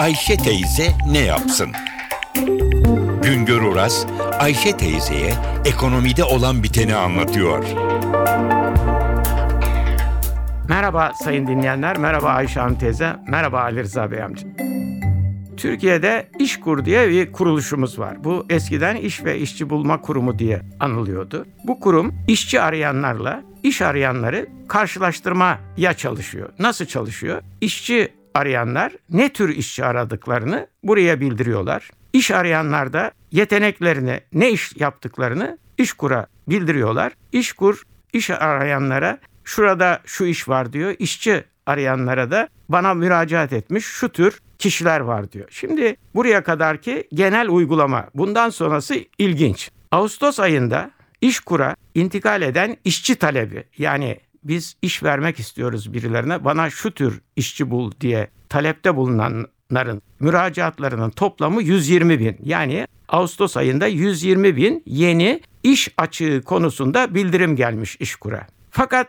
Ayşe teyze ne yapsın? Güngör Oras, Ayşe teyzeye ekonomide olan biteni anlatıyor. Merhaba sayın dinleyenler, merhaba Ayşe Hanım teyze, merhaba Ali Rıza Bey amca. Türkiye'de İşkur diye bir kuruluşumuz var. Bu eskiden İş ve İşçi Bulma Kurumu diye anılıyordu. Bu kurum işçi arayanlarla iş arayanları karşılaştırmaya çalışıyor. Nasıl çalışıyor? İşçi arayanlar ne tür işçi aradıklarını buraya bildiriyorlar. İş arayanlar da yeteneklerini, ne iş yaptıklarını İşkur'a bildiriyorlar. İşkur iş arayanlara şurada şu iş var diyor. İşçi arayanlara da bana müracaat etmiş şu tür kişiler var diyor. Şimdi buraya kadarki genel uygulama. Bundan sonrası ilginç. Ağustos ayında İşkur'a intikal eden işçi talebi yani biz iş vermek istiyoruz birilerine bana şu tür işçi bul diye talepte bulunanların müracaatlarının toplamı 120 bin. Yani Ağustos ayında 120 bin yeni iş açığı konusunda bildirim gelmiş İşkur'a. Fakat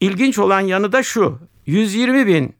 ilginç olan yanı da şu. 120 bin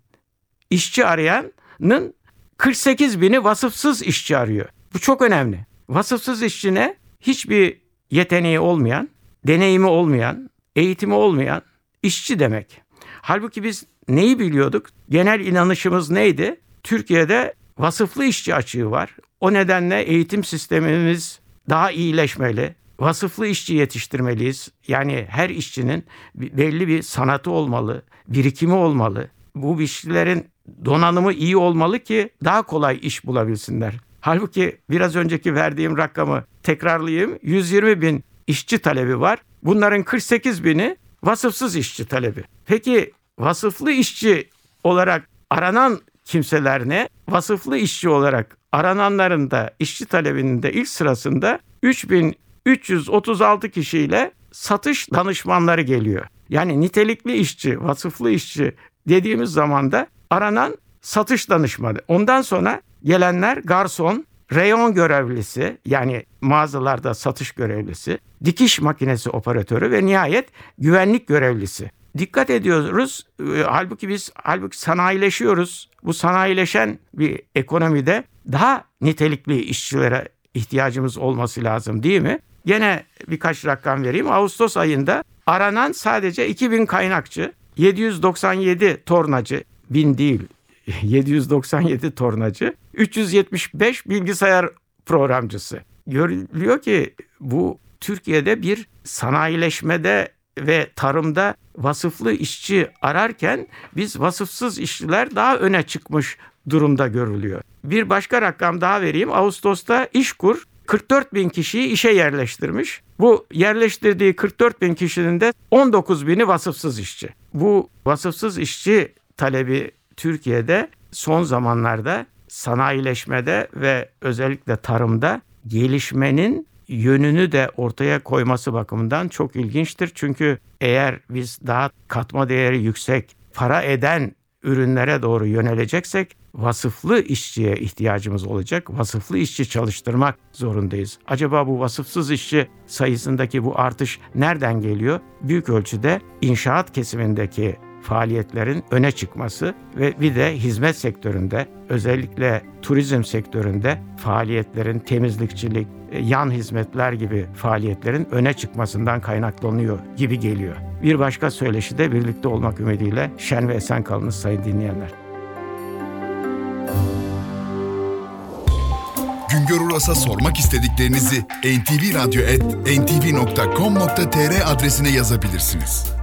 işçi arayanın 48 bini vasıfsız işçi arıyor. Bu çok önemli. Vasıfsız işçine hiçbir yeteneği olmayan, deneyimi olmayan, eğitimi olmayan işçi demek. Halbuki biz neyi biliyorduk? Genel inanışımız neydi? Türkiye'de vasıflı işçi açığı var. O nedenle eğitim sistemimiz daha iyileşmeli. Vasıflı işçi yetiştirmeliyiz. Yani her işçinin belli bir sanatı olmalı, birikimi olmalı. Bu işçilerin donanımı iyi olmalı ki daha kolay iş bulabilsinler. Halbuki biraz önceki verdiğim rakamı tekrarlayayım. 120 bin işçi talebi var. Bunların 48 bini vasıfsız işçi talebi. Peki vasıflı işçi olarak aranan kimseler ne? Vasıflı işçi olarak arananların da işçi talebinin de ilk sırasında 3336 kişiyle satış danışmanları geliyor. Yani nitelikli işçi, vasıflı işçi dediğimiz zaman da aranan satış danışmanı. Ondan sonra gelenler garson, reyon görevlisi yani mağazalarda satış görevlisi, dikiş makinesi operatörü ve nihayet güvenlik görevlisi. Dikkat ediyoruz. E, halbuki biz halbuki sanayileşiyoruz. Bu sanayileşen bir ekonomide daha nitelikli işçilere ihtiyacımız olması lazım değil mi? Gene birkaç rakam vereyim. Ağustos ayında aranan sadece 2000 kaynakçı, 797 tornacı, bin değil 797 tornacı, 375 bilgisayar programcısı. Görülüyor ki bu Türkiye'de bir sanayileşmede ve tarımda vasıflı işçi ararken biz vasıfsız işçiler daha öne çıkmış durumda görülüyor. Bir başka rakam daha vereyim. Ağustos'ta İşkur 44 bin kişiyi işe yerleştirmiş. Bu yerleştirdiği 44 bin kişinin de 19 bini vasıfsız işçi. Bu vasıfsız işçi talebi Türkiye'de son zamanlarda sanayileşmede ve özellikle tarımda gelişmenin yönünü de ortaya koyması bakımından çok ilginçtir. Çünkü eğer biz daha katma değeri yüksek, para eden ürünlere doğru yöneleceksek vasıflı işçiye ihtiyacımız olacak. Vasıflı işçi çalıştırmak zorundayız. Acaba bu vasıfsız işçi sayısındaki bu artış nereden geliyor? Büyük ölçüde inşaat kesimindeki faaliyetlerin öne çıkması ve bir de hizmet sektöründe özellikle turizm sektöründe faaliyetlerin temizlikçilik, e, yan hizmetler gibi faaliyetlerin öne çıkmasından kaynaklanıyor gibi geliyor. Bir başka söyleşi de birlikte olmak ümidiyle şen ve esen kalınız sayın dinleyenler. Güngör Uras'a sormak istediklerinizi ntvradio.com.tr adresine yazabilirsiniz.